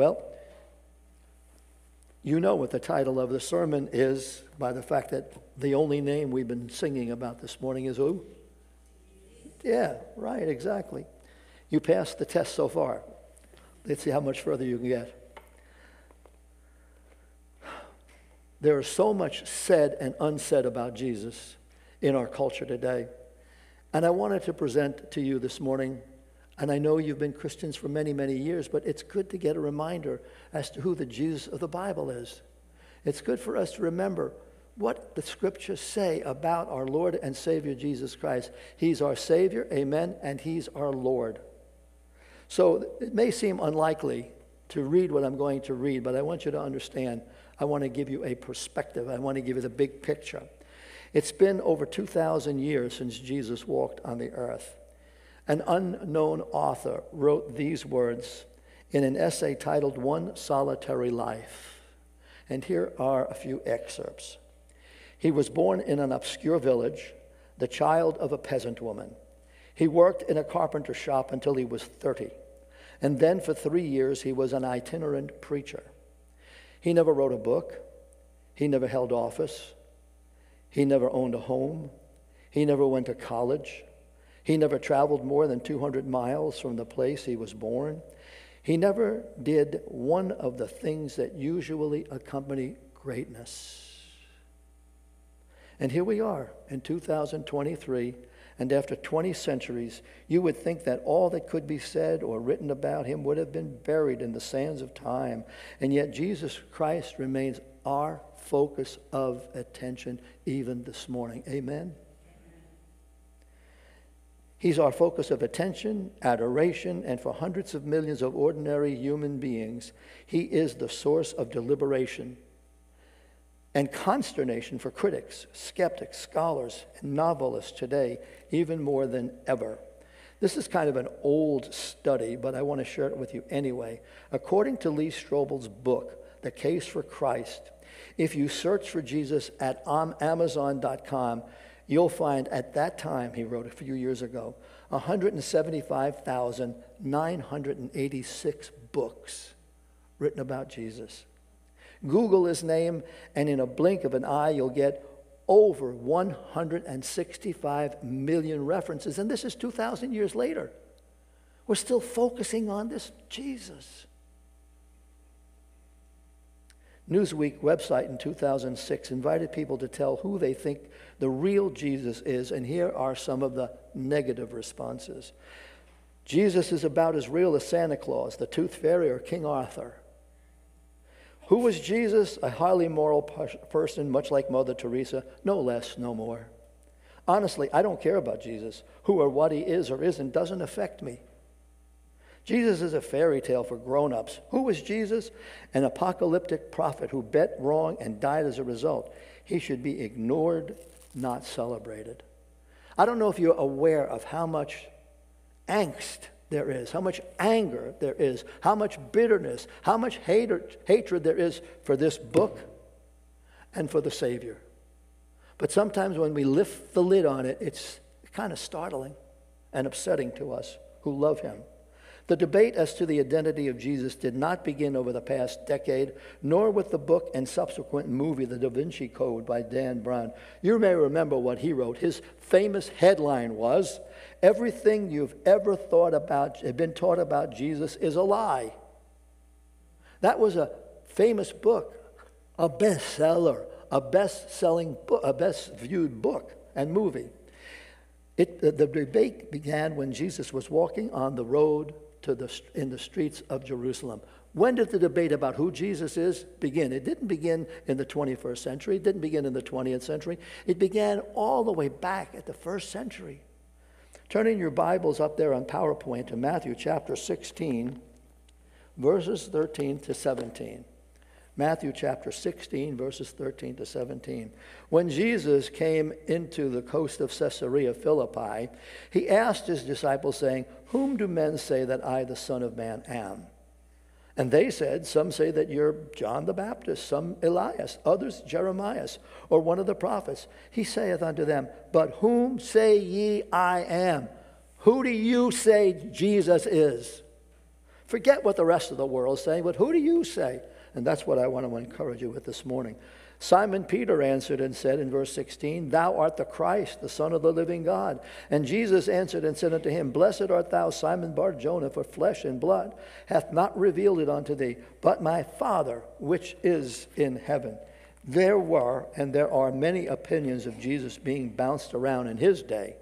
Well, you know what the title of the sermon is by the fact that the only name we've been singing about this morning is who? Yeah, right, exactly. You passed the test so far. Let's see how much further you can get. There is so much said and unsaid about Jesus in our culture today. And I wanted to present to you this morning, and I know you've been Christians for many, many years, but it's good to get a reminder as to who the Jesus of the Bible is. It's good for us to remember what the scriptures say about our Lord and Savior Jesus Christ. He's our Savior, amen, and He's our Lord. So it may seem unlikely to read what I'm going to read, but I want you to understand. I want to give you a perspective, I want to give you the big picture. It's been over 2,000 years since Jesus walked on the earth. An unknown author wrote these words in an essay titled One Solitary Life. And here are a few excerpts. He was born in an obscure village, the child of a peasant woman. He worked in a carpenter shop until he was 30. And then for three years, he was an itinerant preacher. He never wrote a book. He never held office. He never owned a home. He never went to college. He never traveled more than 200 miles from the place he was born. He never did one of the things that usually accompany greatness. And here we are in 2023, and after 20 centuries, you would think that all that could be said or written about him would have been buried in the sands of time. And yet, Jesus Christ remains our focus of attention even this morning. Amen? He's our focus of attention, adoration, and for hundreds of millions of ordinary human beings, He is the source of deliberation and consternation for critics, skeptics, scholars, and novelists today, even more than ever. This is kind of an old study, but I want to share it with you anyway. According to Lee Strobel's book, The Case for Christ, if you search for Jesus at Amazon.com, you'll find at that time, he wrote a few years ago, 175,986 books written about Jesus. Google his name, and in a blink of an eye, you'll get over 165 million references. And this is 2,000 years later. We're still focusing on this Jesus. Newsweek website in 2006 invited people to tell who they think the real Jesus is, and here are some of the negative responses. Jesus is about as real as Santa Claus, the Tooth Fairy, or King Arthur. Who was Jesus? A highly moral person, much like Mother Teresa, no less, no more. Honestly, I don't care about Jesus. Who or what he is or isn't doesn't affect me. Jesus is a fairy tale for grown ups. Who was Jesus? An apocalyptic prophet who bet wrong and died as a result. He should be ignored, not celebrated. I don't know if you're aware of how much angst there is, how much anger there is, how much bitterness, how much hatred, hatred there is for this book and for the Savior. But sometimes when we lift the lid on it, it's kind of startling and upsetting to us who love Him. The debate as to the identity of Jesus did not begin over the past decade, nor with the book and subsequent movie, The Da Vinci Code by Dan Brown. You may remember what he wrote. His famous headline was Everything you've ever thought about, been taught about Jesus is a lie. That was a famous book, a bestseller, a best-selling book, a best-viewed book and movie. It, the debate began when Jesus was walking on the road to the, in the streets of Jerusalem. When did the debate about who Jesus is begin? It didn't begin in the 21st century, it didn't begin in the 20th century. It began all the way back at the first century. Turning your Bibles up there on PowerPoint to Matthew chapter 16, verses 13 to 17. Matthew chapter 16, verses 13 to 17. When Jesus came into the coast of Caesarea Philippi, he asked his disciples, saying, Whom do men say that I, the Son of Man, am? And they said, Some say that you're John the Baptist, some Elias, others Jeremiah, or one of the prophets. He saith unto them, But whom say ye I am? Who do you say Jesus is? Forget what the rest of the world is saying, but who do you say? And that's what I want to encourage you with this morning. Simon Peter answered and said in verse 16, Thou art the Christ, the Son of the living God. And Jesus answered and said unto him, Blessed art thou, Simon Bar Jonah, for flesh and blood hath not revealed it unto thee, but my Father which is in heaven. There were and there are many opinions of Jesus being bounced around in his day.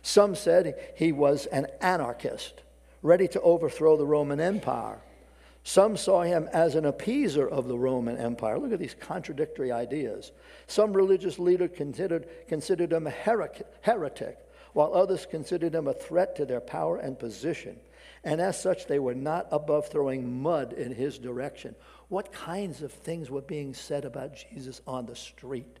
Some said he was an anarchist, ready to overthrow the Roman Empire. Some saw him as an appeaser of the Roman Empire. Look at these contradictory ideas. Some religious leaders considered, considered him a heretic, while others considered him a threat to their power and position. And as such, they were not above throwing mud in his direction. What kinds of things were being said about Jesus on the street?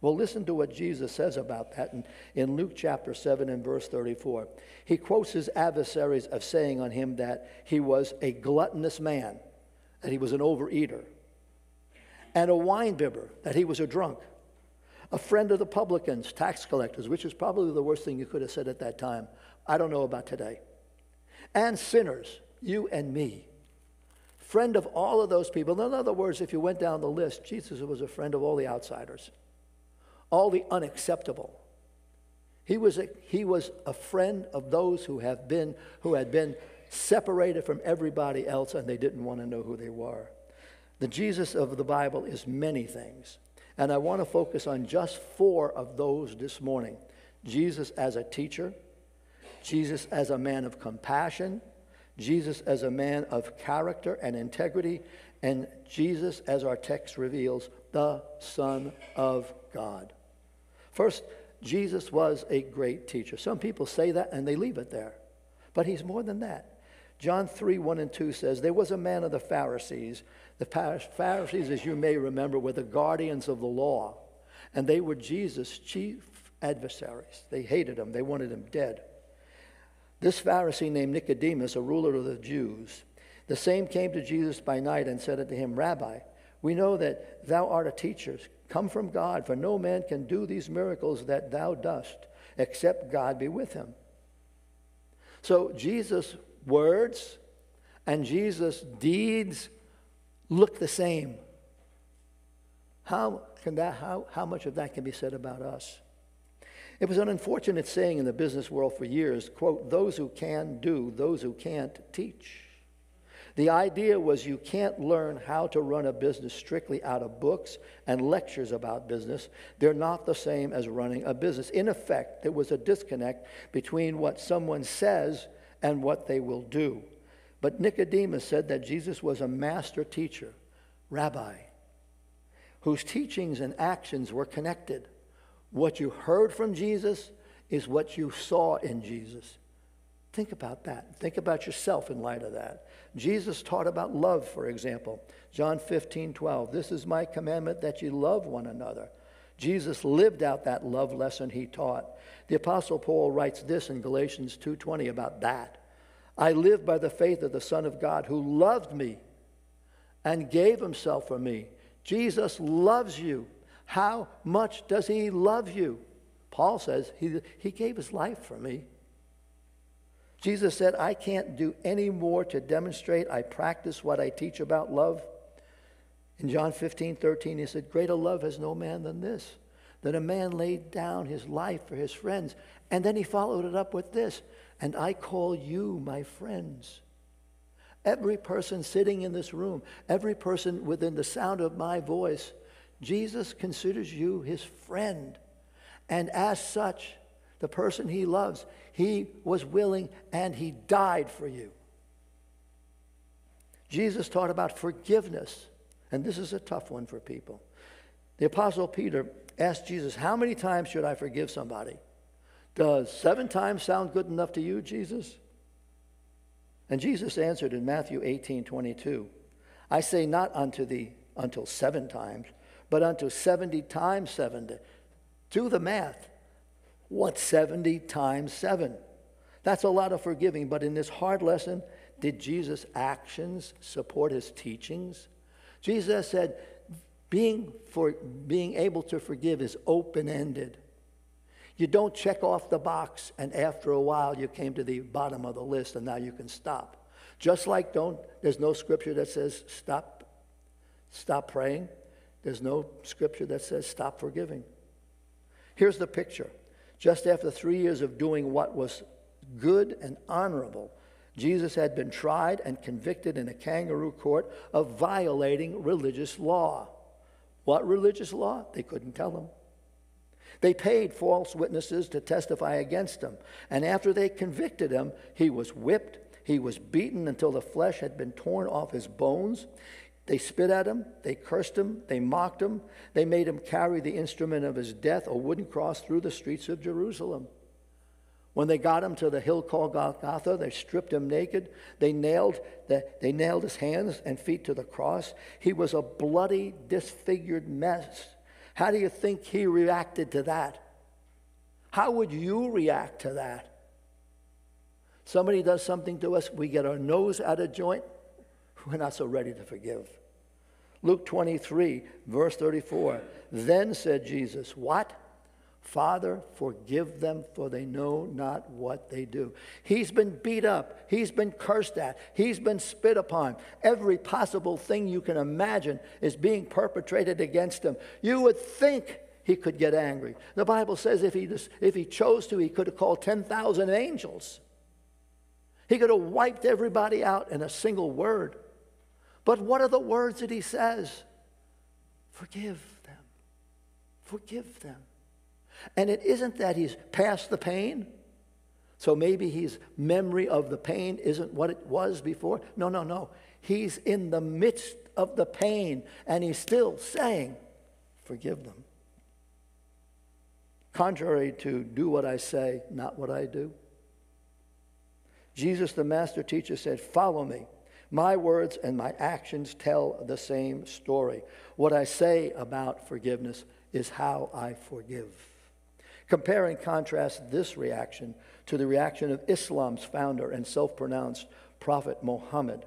Well, listen to what Jesus says about that in, in Luke chapter 7 and verse 34. He quotes his adversaries of saying on him that he was a gluttonous man, that he was an overeater, and a winebibber, that he was a drunk, a friend of the publicans, tax collectors, which is probably the worst thing you could have said at that time. I don't know about today. And sinners, you and me. Friend of all of those people. In other words, if you went down the list, Jesus was a friend of all the outsiders all the unacceptable. He was a, he was a friend of those who have been who had been separated from everybody else and they didn't want to know who they were. The Jesus of the Bible is many things. And I want to focus on just four of those this morning. Jesus as a teacher, Jesus as a man of compassion, Jesus as a man of character and integrity, and Jesus, as our text reveals, the Son of God. First, Jesus was a great teacher. Some people say that and they leave it there. But he's more than that. John 3 1 and 2 says, There was a man of the Pharisees. The Pharisees, as you may remember, were the guardians of the law, and they were Jesus' chief adversaries. They hated him, they wanted him dead. This Pharisee named Nicodemus, a ruler of the Jews, the same came to Jesus by night and said unto him, Rabbi, we know that thou art a teacher come from God, for no man can do these miracles that thou dost, except God be with him. So Jesus' words and Jesus' deeds look the same. How can that how, how much of that can be said about us? It was an unfortunate saying in the business world for years, quote, those who can do, those who can't teach. The idea was you can't learn how to run a business strictly out of books and lectures about business. They're not the same as running a business. In effect, there was a disconnect between what someone says and what they will do. But Nicodemus said that Jesus was a master teacher, rabbi, whose teachings and actions were connected. What you heard from Jesus is what you saw in Jesus. Think about that. Think about yourself in light of that. Jesus taught about love, for example. John 15, 12. This is my commandment that you love one another. Jesus lived out that love lesson he taught. The apostle Paul writes this in Galatians 2:20 about that. I live by the faith of the Son of God who loved me and gave himself for me. Jesus loves you. How much does he love you? Paul says he, he gave his life for me. Jesus said, I can't do any more to demonstrate I practice what I teach about love. In John 15, 13, he said, Greater love has no man than this, that a man laid down his life for his friends. And then he followed it up with this, and I call you my friends. Every person sitting in this room, every person within the sound of my voice, Jesus considers you his friend. And as such, the person he loves. He was willing and he died for you. Jesus taught about forgiveness, and this is a tough one for people. The Apostle Peter asked Jesus, How many times should I forgive somebody? Does seven times sound good enough to you, Jesus? And Jesus answered in Matthew 18 22, I say not unto thee until seven times, but unto 70 times 70. Do the math. What, 70 times 7? That's a lot of forgiving, but in this hard lesson, did Jesus' actions support his teachings? Jesus said, being, for, being able to forgive is open ended. You don't check off the box, and after a while, you came to the bottom of the list, and now you can stop. Just like don't, there's no scripture that says stop, stop praying. There's no scripture that says stop forgiving. Here's the picture. Just after three years of doing what was good and honorable, Jesus had been tried and convicted in a kangaroo court of violating religious law. What religious law? They couldn't tell him. They paid false witnesses to testify against him. And after they convicted him, he was whipped, he was beaten until the flesh had been torn off his bones. They spit at him, they cursed him, they mocked him, they made him carry the instrument of his death, a wooden cross, through the streets of Jerusalem. When they got him to the hill called Golgotha, they stripped him naked. They nailed, the, they nailed his hands and feet to the cross. He was a bloody, disfigured mess. How do you think he reacted to that? How would you react to that? Somebody does something to us, we get our nose out of joint, we're not so ready to forgive. Luke 23, verse 34. Then said Jesus, What? Father, forgive them, for they know not what they do. He's been beat up. He's been cursed at. He's been spit upon. Every possible thing you can imagine is being perpetrated against him. You would think he could get angry. The Bible says if he, just, if he chose to, he could have called 10,000 angels. He could have wiped everybody out in a single word. But what are the words that he says? Forgive them. Forgive them. And it isn't that he's past the pain. So maybe his memory of the pain isn't what it was before. No, no, no. He's in the midst of the pain and he's still saying, Forgive them. Contrary to do what I say, not what I do. Jesus, the master teacher, said, Follow me. My words and my actions tell the same story. What I say about forgiveness is how I forgive. Compare and contrast this reaction to the reaction of Islam's founder and self pronounced prophet Muhammad.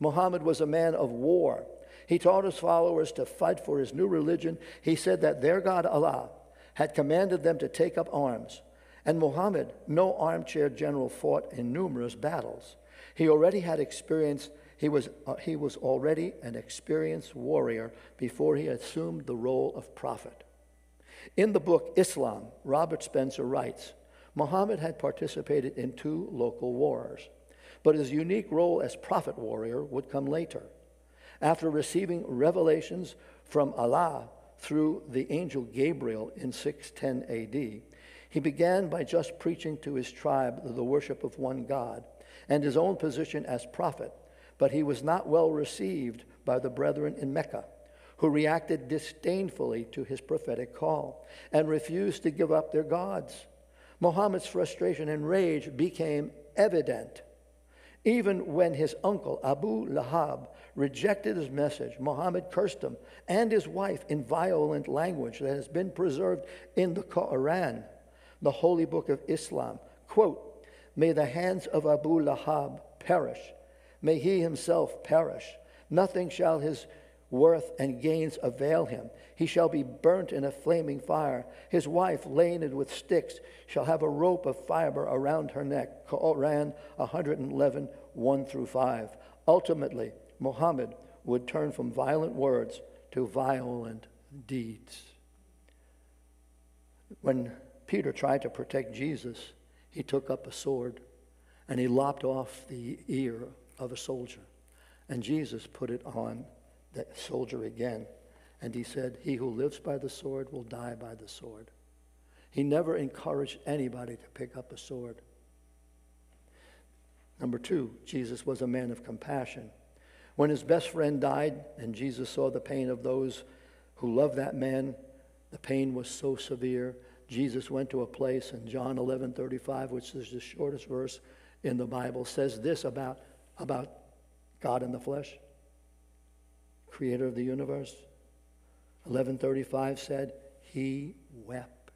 Muhammad was a man of war. He taught his followers to fight for his new religion. He said that their God, Allah, had commanded them to take up arms. And Muhammad, no armchair general, fought in numerous battles. He already had experience, he was, uh, he was already an experienced warrior before he assumed the role of prophet. In the book Islam, Robert Spencer writes Muhammad had participated in two local wars, but his unique role as prophet warrior would come later. After receiving revelations from Allah through the angel Gabriel in 610 AD, he began by just preaching to his tribe the worship of one God and his own position as prophet, but he was not well received by the brethren in Mecca who reacted disdainfully to his prophetic call and refused to give up their gods. Muhammad's frustration and rage became evident. Even when his uncle Abu Lahab rejected his message, Muhammad cursed him and his wife in violent language that has been preserved in the Quran, the holy book of Islam. Quote, May the hands of Abu Lahab perish. May he himself perish. Nothing shall his worth and gains avail him. He shall be burnt in a flaming fire. His wife, laden with sticks, shall have a rope of fiber around her neck. Quran 111, 1 through 5. Ultimately, Muhammad would turn from violent words to violent deeds. When Peter tried to protect Jesus, he took up a sword and he lopped off the ear of a soldier. And Jesus put it on the soldier again. And he said, He who lives by the sword will die by the sword. He never encouraged anybody to pick up a sword. Number two, Jesus was a man of compassion. When his best friend died and Jesus saw the pain of those who loved that man, the pain was so severe. Jesus went to a place in John 11 35, which is the shortest verse in the Bible, says this about, about God in the flesh creator of the universe. 1135 said, He wept.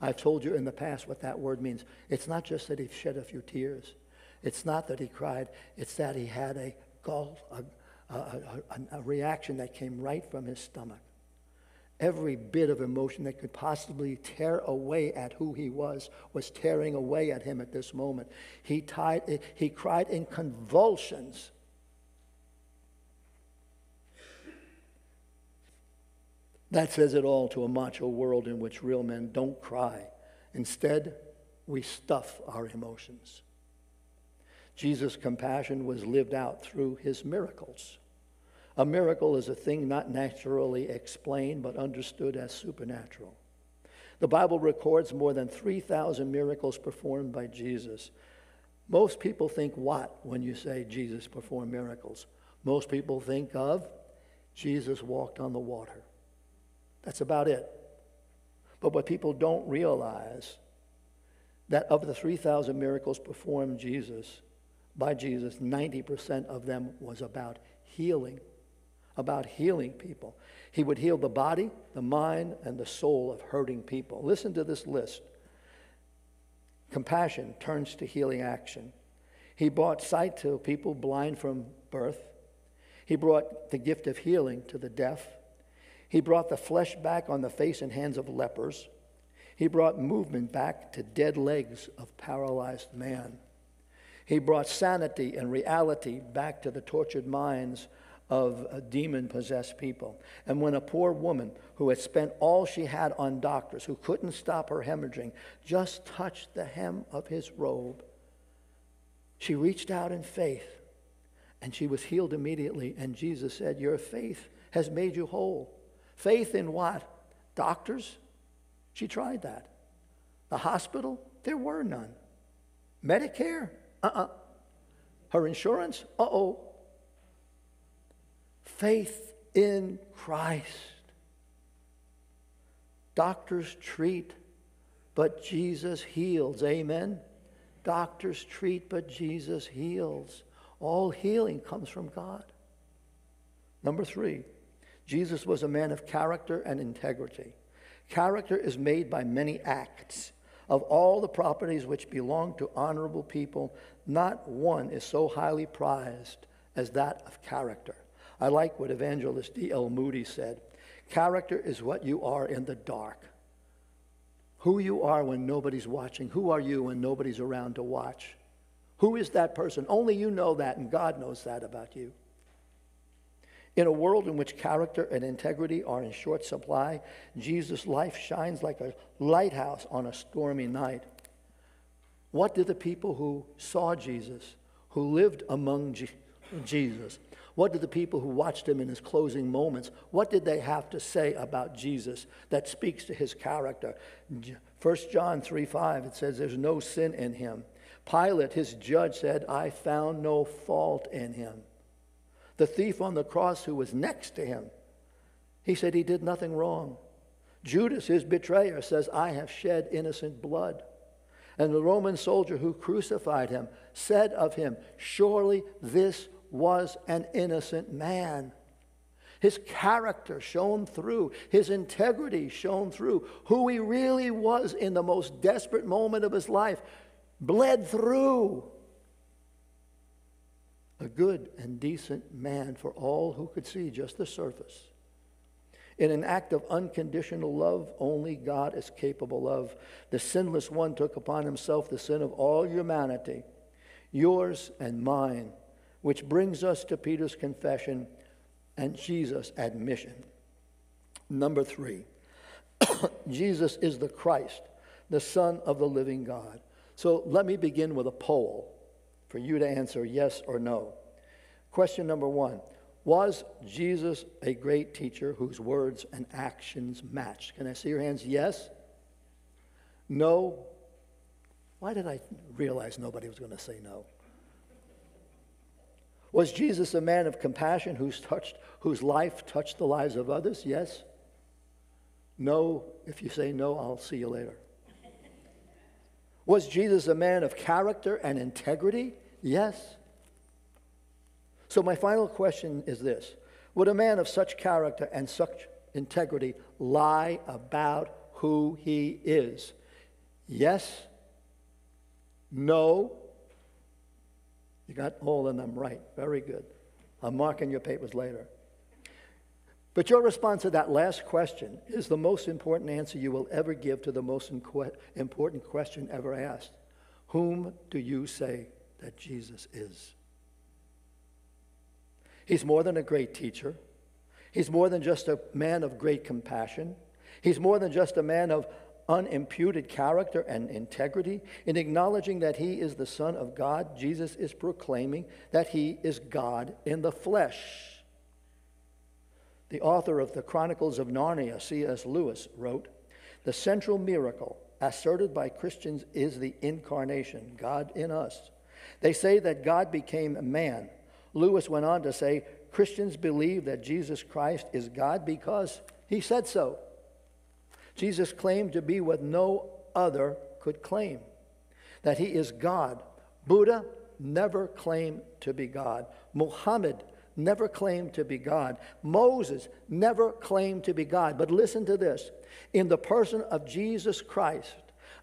I've told you in the past what that word means. It's not just that he shed a few tears. It's not that he cried. It's that he had a gulp, a, a, a, a reaction that came right from his stomach. Every bit of emotion that could possibly tear away at who he was was tearing away at him at this moment. He, tied, he cried in convulsions. That says it all to a macho world in which real men don't cry. Instead, we stuff our emotions. Jesus' compassion was lived out through his miracles. A miracle is a thing not naturally explained but understood as supernatural. The Bible records more than 3,000 miracles performed by Jesus. Most people think what when you say Jesus performed miracles? Most people think of Jesus walked on the water. That's about it. But what people don't realize that of the 3,000 miracles performed Jesus by Jesus, 90% of them was about healing about healing people. He would heal the body, the mind, and the soul of hurting people. Listen to this list. Compassion turns to healing action. He brought sight to people blind from birth. He brought the gift of healing to the deaf. He brought the flesh back on the face and hands of lepers. He brought movement back to dead legs of paralyzed man. He brought sanity and reality back to the tortured minds of demon possessed people. And when a poor woman who had spent all she had on doctors, who couldn't stop her hemorrhaging, just touched the hem of his robe, she reached out in faith and she was healed immediately. And Jesus said, Your faith has made you whole. Faith in what? Doctors? She tried that. The hospital? There were none. Medicare? Uh uh-uh. uh Her insurance? Uh oh faith in Christ. Doctors treat, but Jesus heals. Amen? Doctors treat, but Jesus heals. All healing comes from God. Number three, Jesus was a man of character and integrity. Character is made by many acts. Of all the properties which belong to honorable people, not one is so highly prized as that of character. I like what evangelist D.L. Moody said character is what you are in the dark. Who you are when nobody's watching. Who are you when nobody's around to watch? Who is that person? Only you know that, and God knows that about you. In a world in which character and integrity are in short supply, Jesus' life shines like a lighthouse on a stormy night. What did the people who saw Jesus, who lived among Jesus, what did the people who watched him in his closing moments, what did they have to say about Jesus that speaks to his character? 1 John 3 5, it says, There's no sin in him. Pilate, his judge, said, I found no fault in him. The thief on the cross who was next to him, he said he did nothing wrong. Judas, his betrayer, says, I have shed innocent blood. And the Roman soldier who crucified him said of him, Surely this was an innocent man. His character shone through, his integrity shone through, who he really was in the most desperate moment of his life bled through. A good and decent man for all who could see just the surface. In an act of unconditional love, only God is capable of. The sinless one took upon himself the sin of all humanity, yours and mine which brings us to Peter's confession and Jesus' admission. Number three, Jesus is the Christ, the Son of the living God. So let me begin with a poll for you to answer yes or no. Question number one Was Jesus a great teacher whose words and actions matched? Can I see your hands? Yes? No? Why did I realize nobody was going to say no? Was Jesus a man of compassion who's touched, whose life touched the lives of others? Yes. No. If you say no, I'll see you later. Was Jesus a man of character and integrity? Yes. So, my final question is this Would a man of such character and such integrity lie about who he is? Yes. No. You got all of them right. Very good. I'm marking your papers later. But your response to that last question is the most important answer you will ever give to the most important question ever asked Whom do you say that Jesus is? He's more than a great teacher. He's more than just a man of great compassion. He's more than just a man of unimputed character and integrity. In acknowledging that he is the Son of God, Jesus is proclaiming that he is God in the flesh. The author of the Chronicles of Narnia, C.S. Lewis, wrote The central miracle asserted by Christians is the incarnation, God in us. They say that God became a man. Lewis went on to say Christians believe that Jesus Christ is God because he said so. Jesus claimed to be what no other could claim that he is God. Buddha never claimed to be God. Muhammad never claimed to be God. Moses never claimed to be God. But listen to this in the person of Jesus Christ,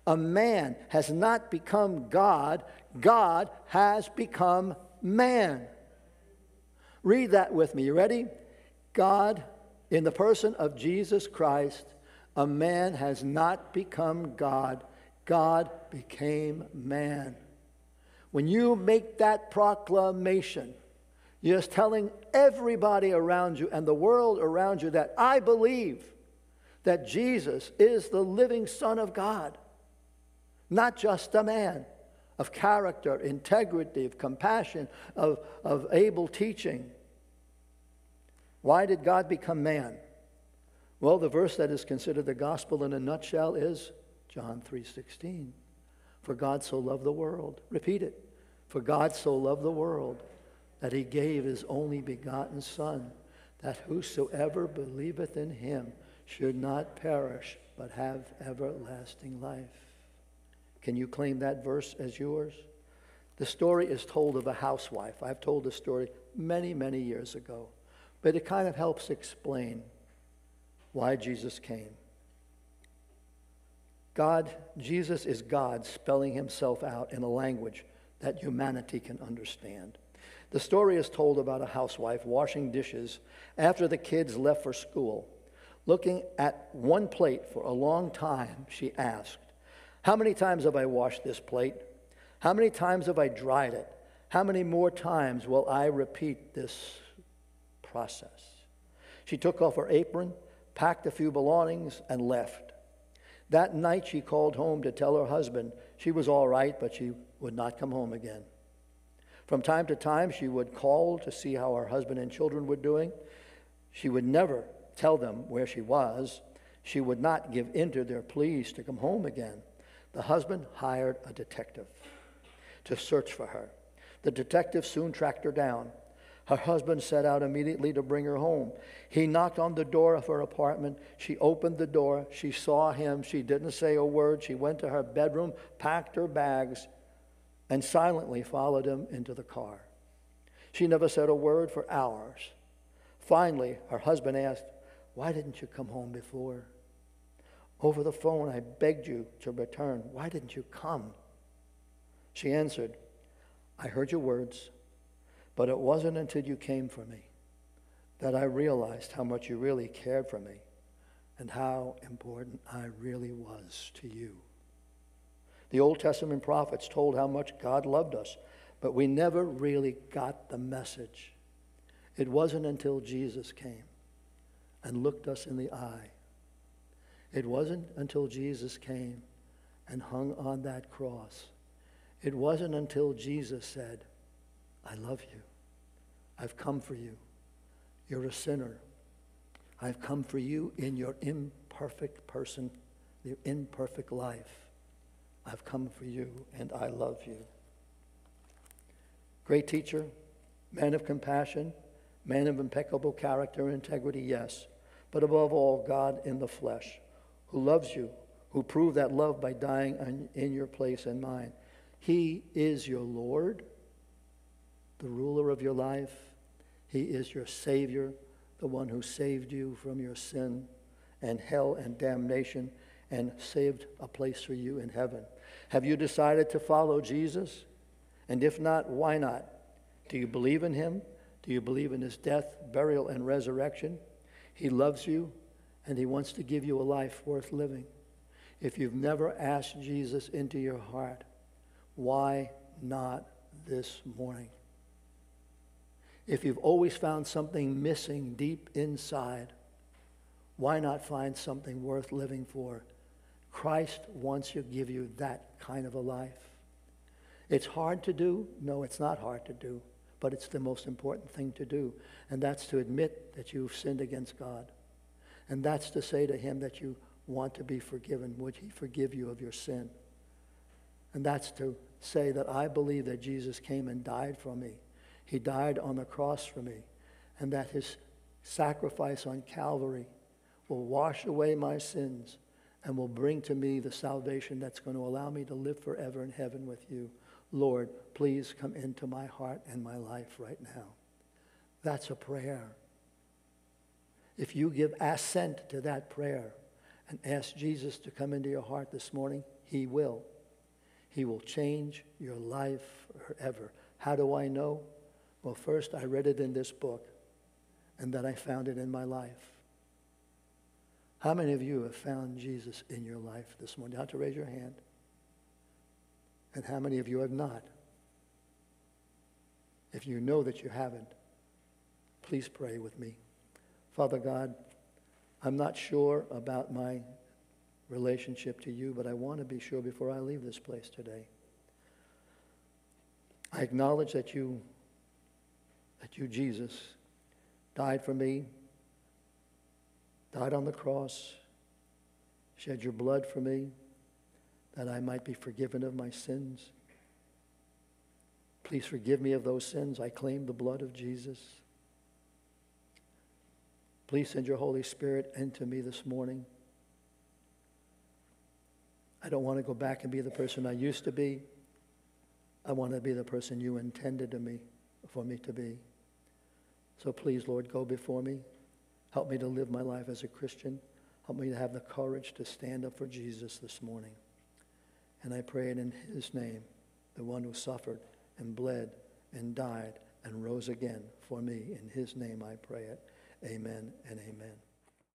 a man has not become God, God has become man. Read that with me. You ready? God, in the person of Jesus Christ, a man has not become God, God became man. When you make that proclamation, you're just telling everybody around you and the world around you that I believe that Jesus is the living Son of God, not just a man of character, integrity, of compassion, of, of able teaching. Why did God become man? Well, the verse that is considered the gospel in a nutshell is John 3:16. For God so loved the world. Repeat it. For God so loved the world that he gave his only begotten son that whosoever believeth in him should not perish but have everlasting life. Can you claim that verse as yours? The story is told of a housewife. I've told the story many, many years ago, but it kind of helps explain why Jesus came. God, Jesus is God spelling himself out in a language that humanity can understand. The story is told about a housewife washing dishes after the kids left for school. Looking at one plate for a long time, she asked, How many times have I washed this plate? How many times have I dried it? How many more times will I repeat this process? She took off her apron packed a few belongings, and left. That night, she called home to tell her husband she was all right, but she would not come home again. From time to time, she would call to see how her husband and children were doing. She would never tell them where she was. She would not give in to their pleas to come home again. The husband hired a detective to search for her. The detective soon tracked her down. Her husband set out immediately to bring her home. He knocked on the door of her apartment. She opened the door. She saw him. She didn't say a word. She went to her bedroom, packed her bags, and silently followed him into the car. She never said a word for hours. Finally, her husband asked, Why didn't you come home before? Over the phone, I begged you to return. Why didn't you come? She answered, I heard your words. But it wasn't until you came for me that I realized how much you really cared for me and how important I really was to you. The Old Testament prophets told how much God loved us, but we never really got the message. It wasn't until Jesus came and looked us in the eye. It wasn't until Jesus came and hung on that cross. It wasn't until Jesus said, I love you. I've come for you. You're a sinner. I've come for you in your imperfect person, your imperfect life. I've come for you and I love you. Great teacher, man of compassion, man of impeccable character and integrity, yes, but above all, God in the flesh, who loves you, who proved that love by dying in your place and mine. He is your Lord, the ruler of your life. He is your Savior, the one who saved you from your sin and hell and damnation and saved a place for you in heaven. Have you decided to follow Jesus? And if not, why not? Do you believe in him? Do you believe in his death, burial, and resurrection? He loves you, and He wants to give you a life worth living. If you've never asked Jesus into your heart, why not this morning? If you've always found something missing deep inside, why not find something worth living for? Christ wants to give you that kind of a life. It's hard to do. No, it's not hard to do, but it's the most important thing to do. And that's to admit that you've sinned against God. And that's to say to Him that you want to be forgiven. Would He forgive you of your sin? And that's to say that I believe that Jesus came and died for me. He died on the cross for me. And that His sacrifice on Calvary will wash away my sins and will bring to me the salvation that's going to allow me to live forever in heaven with you. Lord, please come into my heart and my life right now. That's a prayer. If you give assent to that prayer and ask Jesus to come into your heart this morning, he will. He will change your life forever. How do I know? Well, first, I read it in this book, and then I found it in my life. How many of you have found Jesus in your life this morning? Have to raise your hand. And how many of you have not? If you know that you haven't, please pray with me. Father God, I'm not sure about my relationship to you, but I want to be sure before I leave this place today. I acknowledge that you, that you, Jesus, died for me, died on the cross, shed your blood for me, that I might be forgiven of my sins. Please forgive me of those sins. I claim the blood of Jesus. Please send your Holy Spirit into me this morning. I don't want to go back and be the person I used to be. I want to be the person you intended to me, for me to be. So please, Lord, go before me. Help me to live my life as a Christian. Help me to have the courage to stand up for Jesus this morning. And I pray it in his name, the one who suffered and bled and died and rose again for me. In his name I pray it. Amen and amen.